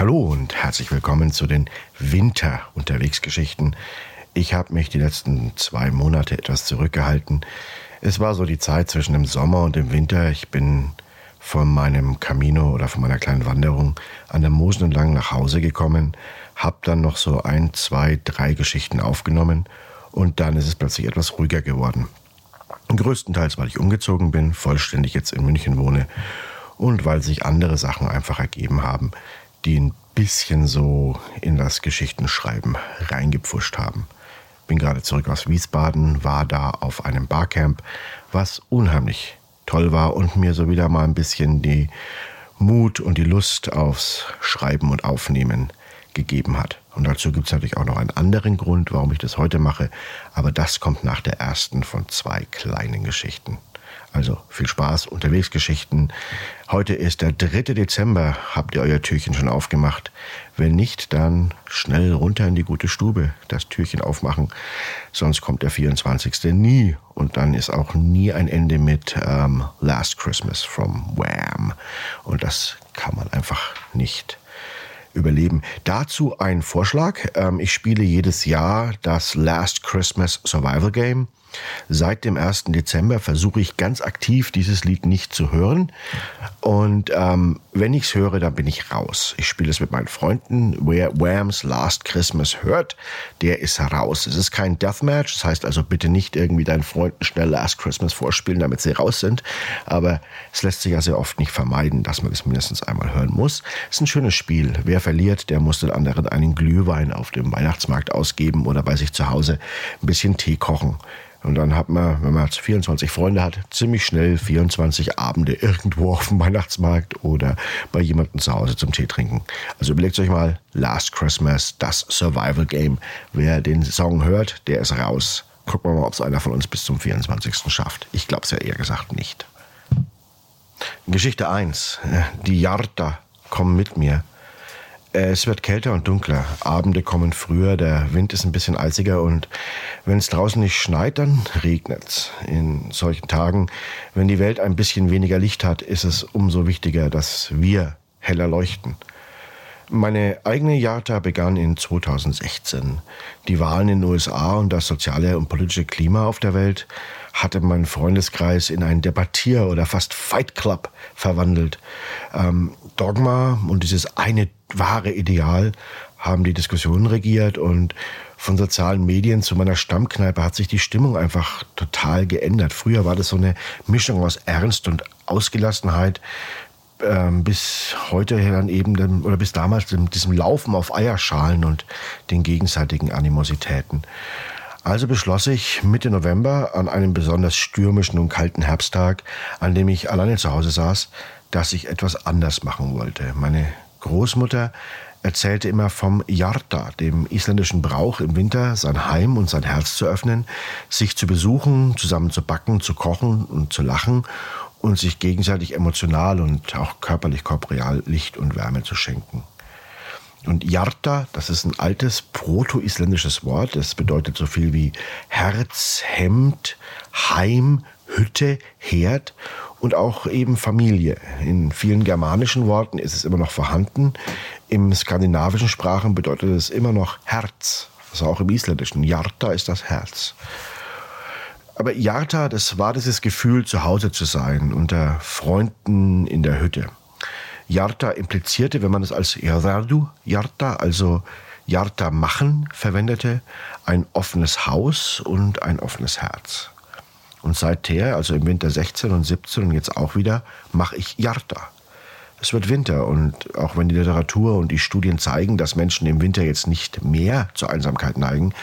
Hallo und herzlich willkommen zu den Winter-Unterwegsgeschichten. Ich habe mich die letzten zwei Monate etwas zurückgehalten. Es war so die Zeit zwischen dem Sommer und dem Winter. Ich bin von meinem Camino oder von meiner kleinen Wanderung an der Mosen entlang nach Hause gekommen, habe dann noch so ein, zwei, drei Geschichten aufgenommen und dann ist es plötzlich etwas ruhiger geworden. Größtenteils, weil ich umgezogen bin, vollständig jetzt in München wohne und weil sich andere Sachen einfach ergeben haben, die ein bisschen so in das Geschichtenschreiben reingepfuscht haben. Bin gerade zurück aus Wiesbaden, war da auf einem Barcamp, was unheimlich toll war und mir so wieder mal ein bisschen die Mut und die Lust aufs Schreiben und Aufnehmen gegeben hat. Und dazu gibt es natürlich auch noch einen anderen Grund, warum ich das heute mache, aber das kommt nach der ersten von zwei kleinen Geschichten. Also viel Spaß, unterwegs Geschichten. Heute ist der 3. Dezember. Habt ihr euer Türchen schon aufgemacht? Wenn nicht, dann schnell runter in die gute Stube, das Türchen aufmachen. Sonst kommt der 24. nie. Und dann ist auch nie ein Ende mit ähm, Last Christmas from Wham. Und das kann man einfach nicht überleben. Dazu ein Vorschlag. Ähm, ich spiele jedes Jahr das Last Christmas Survival Game. Seit dem 1. Dezember versuche ich ganz aktiv, dieses Lied nicht zu hören. Und ähm, wenn ich es höre, dann bin ich raus. Ich spiele es mit meinen Freunden. Wer Wham's Last Christmas hört, der ist raus. Es ist kein Deathmatch. Das heißt also bitte nicht irgendwie deinen Freunden schnell Last Christmas vorspielen, damit sie raus sind. Aber es lässt sich ja sehr oft nicht vermeiden, dass man es mindestens einmal hören muss. Es ist ein schönes Spiel. Wer verliert, der muss den anderen einen Glühwein auf dem Weihnachtsmarkt ausgeben oder bei sich zu Hause ein bisschen Tee kochen. Und dann hat man, wenn man 24 Freunde hat, ziemlich schnell 24 Abende irgendwo auf dem Weihnachtsmarkt oder bei jemandem zu Hause zum Tee trinken. Also überlegt euch mal, Last Christmas, das Survival Game. Wer den Song hört, der ist raus. Gucken wir mal, ob es einer von uns bis zum 24. schafft. Ich glaube es ja eher gesagt nicht. Geschichte 1. Die Jarta kommen mit mir. Es wird kälter und dunkler. Abende kommen früher, der Wind ist ein bisschen eisiger und wenn es draußen nicht schneit, dann regnet's. In solchen Tagen, wenn die Welt ein bisschen weniger Licht hat, ist es umso wichtiger, dass wir heller leuchten. Meine eigene Jata begann in 2016. Die Wahlen in den USA und das soziale und politische Klima auf der Welt hatte mein Freundeskreis in einen Debattier- oder fast Fight Club verwandelt. Ähm, Dogma und dieses eine wahre Ideal haben die Diskussionen regiert und von sozialen Medien zu meiner Stammkneipe hat sich die Stimmung einfach total geändert. Früher war das so eine Mischung aus Ernst und Ausgelassenheit, ähm, bis heute dann eben, oder bis damals dem, diesem Laufen auf Eierschalen und den gegenseitigen Animositäten. Also beschloss ich Mitte November an einem besonders stürmischen und kalten Herbsttag, an dem ich alleine zu Hause saß, dass ich etwas anders machen wollte. Meine Großmutter erzählte immer vom Jarta, dem isländischen Brauch im Winter sein Heim und sein Herz zu öffnen, sich zu besuchen, zusammen zu backen, zu kochen und zu lachen und sich gegenseitig emotional und auch körperlich korporeal Licht und Wärme zu schenken. Und Jarta, das ist ein altes proto-isländisches Wort, das bedeutet so viel wie Herz, Hemd, Heim, Hütte, Herd und auch eben Familie. In vielen germanischen Worten ist es immer noch vorhanden. Im skandinavischen Sprachen bedeutet es immer noch Herz. Also auch im Isländischen. Jarta ist das Herz. Aber Jarta, das war dieses Gefühl, zu Hause zu sein, unter Freunden in der Hütte. Jarta implizierte, wenn man es als Jardu, Jarta, also Jarta machen verwendete, ein offenes Haus und ein offenes Herz. Und seither, also im Winter 16 und 17 und jetzt auch wieder, mache ich Jarta. Es wird Winter und auch wenn die Literatur und die Studien zeigen, dass Menschen im Winter jetzt nicht mehr zur Einsamkeit neigen,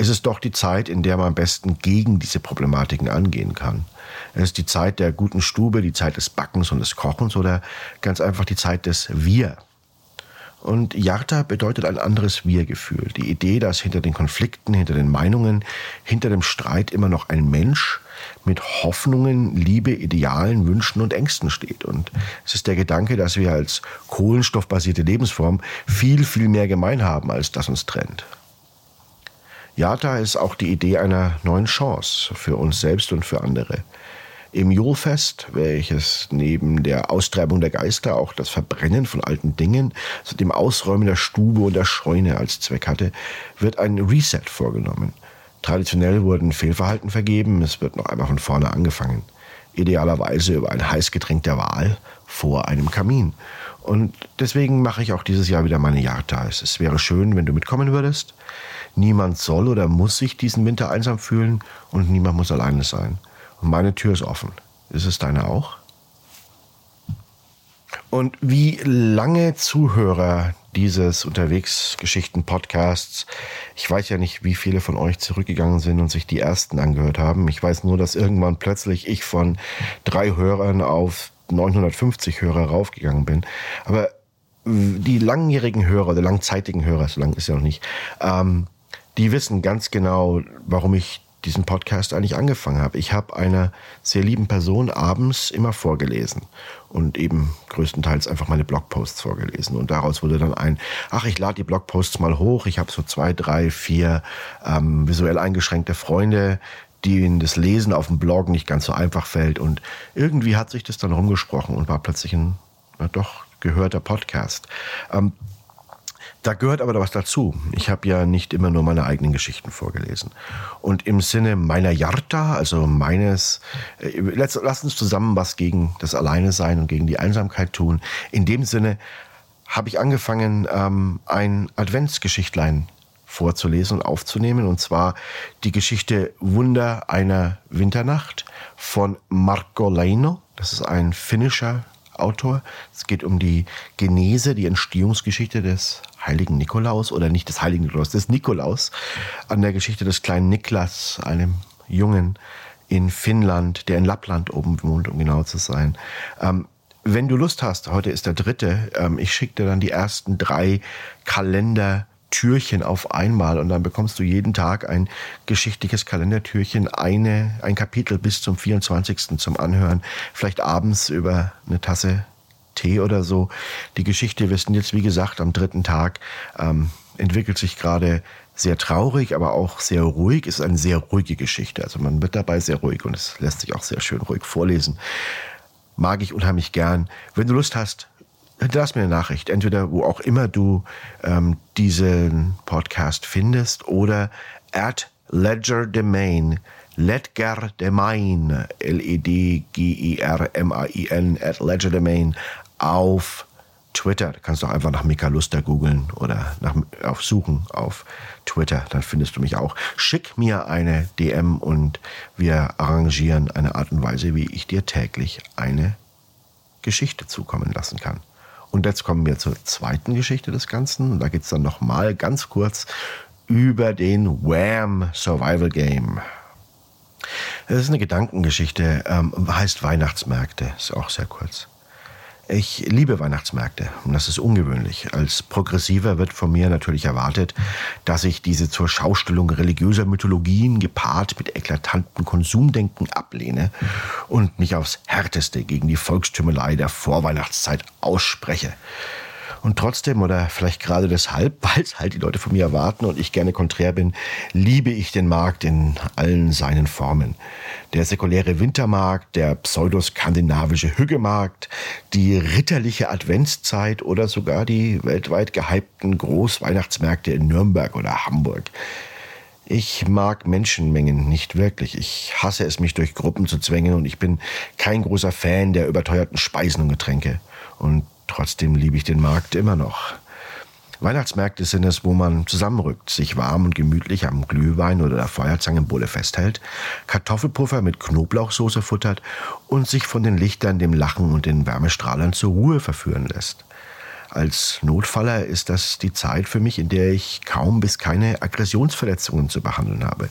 ist es doch die Zeit, in der man am besten gegen diese Problematiken angehen kann. Es ist die Zeit der guten Stube, die Zeit des Backens und des Kochens oder ganz einfach die Zeit des Wir. Und Jarta bedeutet ein anderes Wir-Gefühl. Die Idee, dass hinter den Konflikten, hinter den Meinungen, hinter dem Streit immer noch ein Mensch mit Hoffnungen, Liebe, Idealen, Wünschen und Ängsten steht. Und es ist der Gedanke, dass wir als kohlenstoffbasierte Lebensform viel, viel mehr gemein haben, als das uns trennt. Jata ist auch die Idee einer neuen Chance für uns selbst und für andere. im Julfest, welches neben der Austreibung der Geister auch das Verbrennen von alten Dingen, also dem Ausräumen der Stube und der Scheune als Zweck hatte, wird ein Reset vorgenommen. Traditionell wurden Fehlverhalten vergeben, es wird noch einmal von vorne angefangen. Idealerweise über ein Heißgetränk der Wahl vor einem Kamin. Und deswegen mache ich auch dieses Jahr wieder meine Jagd Es wäre schön, wenn du mitkommen würdest. Niemand soll oder muss sich diesen Winter einsam fühlen und niemand muss alleine sein. Und meine Tür ist offen. Ist es deine auch? Und wie lange Zuhörer dieses Unterwegsgeschichten-Podcasts, ich weiß ja nicht, wie viele von euch zurückgegangen sind und sich die ersten angehört haben. Ich weiß nur, dass irgendwann plötzlich ich von drei Hörern auf 950 Hörer raufgegangen bin. Aber die langjährigen Hörer oder langzeitigen Hörer, so lang ist ja noch nicht, ähm, die wissen ganz genau, warum ich diesen Podcast eigentlich angefangen habe. Ich habe einer sehr lieben Person abends immer vorgelesen und eben größtenteils einfach meine Blogposts vorgelesen. Und daraus wurde dann ein, ach, ich lade die Blogposts mal hoch. Ich habe so zwei, drei, vier ähm, visuell eingeschränkte Freunde, denen das Lesen auf dem Blog nicht ganz so einfach fällt. Und irgendwie hat sich das dann rumgesprochen und war plötzlich ein na doch gehörter Podcast. Ähm, da gehört aber was dazu. Ich habe ja nicht immer nur meine eigenen Geschichten vorgelesen. Und im Sinne meiner Jarta, also meines, äh, lass, uns zusammen was gegen das Alleine sein und gegen die Einsamkeit tun. In dem Sinne habe ich angefangen, ähm, ein Adventsgeschichtlein vorzulesen und aufzunehmen. Und zwar die Geschichte Wunder einer Winternacht von Marco Leino. Das ist ein finnischer Autor. Es geht um die Genese, die Entstehungsgeschichte des heiligen Nikolaus oder nicht des heiligen Nikolaus, des Nikolaus, an der Geschichte des kleinen Niklas, einem Jungen in Finnland, der in Lappland oben wohnt, um genau zu sein. Ähm, wenn du Lust hast, heute ist der dritte, ähm, ich schicke dir dann die ersten drei Kalender Türchen auf einmal und dann bekommst du jeden Tag ein geschichtliches Kalendertürchen, eine, ein Kapitel bis zum 24. zum Anhören, vielleicht abends über eine Tasse Tee oder so. Die Geschichte, wir sind jetzt wie gesagt am dritten Tag, ähm, entwickelt sich gerade sehr traurig, aber auch sehr ruhig. Es ist eine sehr ruhige Geschichte. Also man wird dabei sehr ruhig und es lässt sich auch sehr schön ruhig vorlesen. Mag ich unheimlich gern. Wenn du Lust hast, hinterlass mir eine Nachricht, entweder wo auch immer du ähm, diesen Podcast findest oder at Ledger Domain, Ledger Domain, L-E-D-G-E-R-M-A-I-N, at Ledger Domain auf Twitter. Du kannst doch einfach nach Mika Luster googeln oder nach, auf Suchen auf Twitter, dann findest du mich auch. Schick mir eine DM und wir arrangieren eine Art und Weise, wie ich dir täglich eine Geschichte zukommen lassen kann. Und jetzt kommen wir zur zweiten Geschichte des Ganzen. Da geht es dann nochmal ganz kurz über den Wham Survival Game. Das ist eine Gedankengeschichte, ähm, heißt Weihnachtsmärkte, ist auch sehr kurz. Ich liebe Weihnachtsmärkte und das ist ungewöhnlich. Als Progressiver wird von mir natürlich erwartet, dass ich diese zur Schaustellung religiöser Mythologien gepaart mit eklatantem Konsumdenken ablehne und mich aufs härteste gegen die Volkstümelei der Vorweihnachtszeit ausspreche. Und trotzdem oder vielleicht gerade deshalb, weil es halt die Leute von mir erwarten und ich gerne konträr bin, liebe ich den Markt in allen seinen Formen. Der säkuläre Wintermarkt, der pseudoskandinavische Hüggemarkt, die ritterliche Adventszeit oder sogar die weltweit gehypten Großweihnachtsmärkte in Nürnberg oder Hamburg. Ich mag Menschenmengen nicht wirklich. Ich hasse es, mich durch Gruppen zu zwängen und ich bin kein großer Fan der überteuerten Speisen und Getränke. Und Trotzdem liebe ich den Markt immer noch. Weihnachtsmärkte sind es, wo man zusammenrückt, sich warm und gemütlich am Glühwein oder der Feuerzangenbowle festhält, Kartoffelpuffer mit Knoblauchsoße futtert und sich von den Lichtern, dem Lachen und den Wärmestrahlern zur Ruhe verführen lässt. Als Notfaller ist das die Zeit für mich, in der ich kaum bis keine Aggressionsverletzungen zu behandeln habe.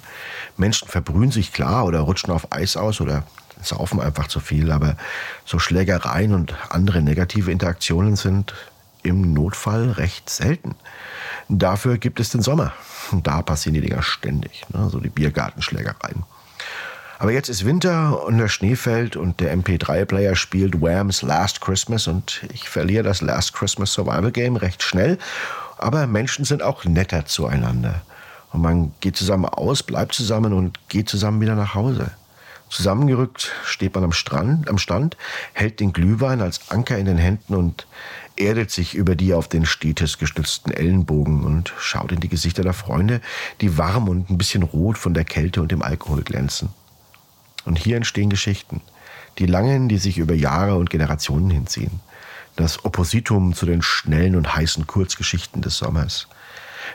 Menschen verbrühen sich klar oder rutschen auf Eis aus oder saufen einfach zu viel, aber so Schlägereien und andere negative Interaktionen sind im Notfall recht selten. Dafür gibt es den Sommer. Und da passieren die Dinger ständig, ne? so die Biergartenschlägereien. Aber jetzt ist Winter und der Schnee fällt und der MP3-Player spielt Wham's Last Christmas und ich verliere das Last Christmas Survival Game recht schnell. Aber Menschen sind auch netter zueinander. Und man geht zusammen aus, bleibt zusammen und geht zusammen wieder nach Hause. Zusammengerückt steht man am Strand, am Stand, hält den Glühwein als Anker in den Händen und erdet sich über die auf den Stetes gestützten Ellenbogen und schaut in die Gesichter der Freunde, die warm und ein bisschen rot von der Kälte und dem Alkohol glänzen. Und hier entstehen Geschichten, die langen, die sich über Jahre und Generationen hinziehen. Das Oppositum zu den schnellen und heißen Kurzgeschichten des Sommers.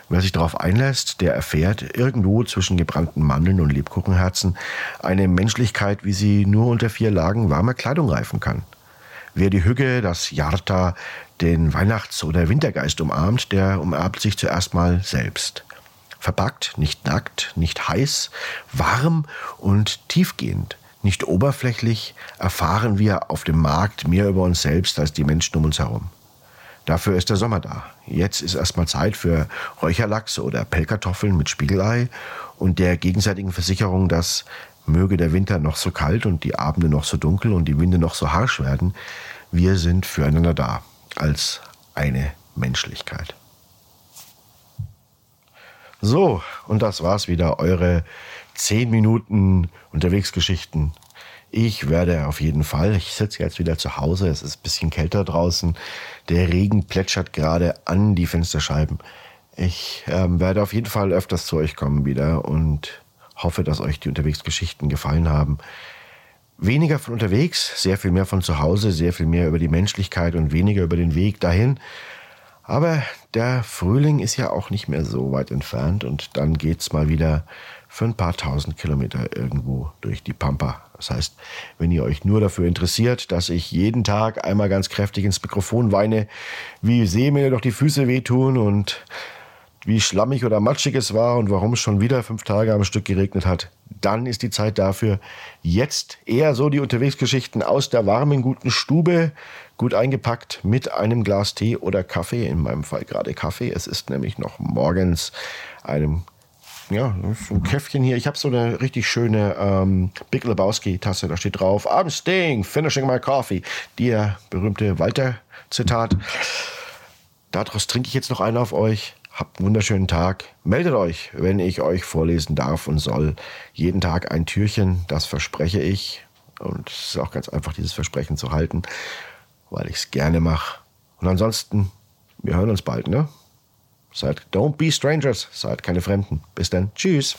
Wer sich darauf einlässt, der erfährt irgendwo zwischen gebrannten Mandeln und Lebkuchenherzen eine Menschlichkeit, wie sie nur unter vier Lagen warmer Kleidung reifen kann. Wer die Hügge, das Jarta, den Weihnachts- oder Wintergeist umarmt, der umarmt sich zuerst mal selbst. Verpackt, nicht nackt, nicht heiß, warm und tiefgehend. Nicht oberflächlich erfahren wir auf dem Markt mehr über uns selbst als die Menschen um uns herum. Dafür ist der Sommer da. Jetzt ist erstmal Zeit für Räucherlachs oder Pellkartoffeln mit Spiegelei und der gegenseitigen Versicherung, dass möge der Winter noch so kalt und die Abende noch so dunkel und die Winde noch so harsch werden, wir sind füreinander da als eine Menschlichkeit. So, und das war's wieder, eure 10 Minuten Unterwegsgeschichten ich werde auf jeden Fall, ich sitze jetzt wieder zu Hause, es ist ein bisschen kälter draußen, der Regen plätschert gerade an die Fensterscheiben. Ich ähm, werde auf jeden Fall öfters zu euch kommen wieder und hoffe, dass euch die Unterwegsgeschichten gefallen haben. Weniger von unterwegs, sehr viel mehr von zu Hause, sehr viel mehr über die Menschlichkeit und weniger über den Weg dahin. Aber der Frühling ist ja auch nicht mehr so weit entfernt und dann geht's mal wieder für ein paar tausend Kilometer irgendwo durch die Pampa. Das heißt, wenn ihr euch nur dafür interessiert, dass ich jeden Tag einmal ganz kräftig ins Mikrofon weine, wie sehr mir doch die Füße wehtun und wie schlammig oder matschig es war und warum es schon wieder fünf Tage am Stück geregnet hat, dann ist die Zeit dafür. Jetzt eher so die Unterwegsgeschichten aus der warmen, guten Stube, gut eingepackt mit einem Glas Tee oder Kaffee, in meinem Fall gerade Kaffee. Es ist nämlich noch morgens einem ja, so ein Käffchen hier. Ich habe so eine richtig schöne ähm, Big Lebowski-Tasse. Da steht drauf: I'm staying, finishing my coffee. Der berühmte Walter-Zitat. Daraus trinke ich jetzt noch einen auf euch. Habt einen wunderschönen Tag. Meldet euch, wenn ich euch vorlesen darf und soll. Jeden Tag ein Türchen, das verspreche ich. Und es ist auch ganz einfach, dieses Versprechen zu halten, weil ich es gerne mache. Und ansonsten, wir hören uns bald, ne? Seid, don't be strangers, seid keine Fremden. Bis dann, tschüss.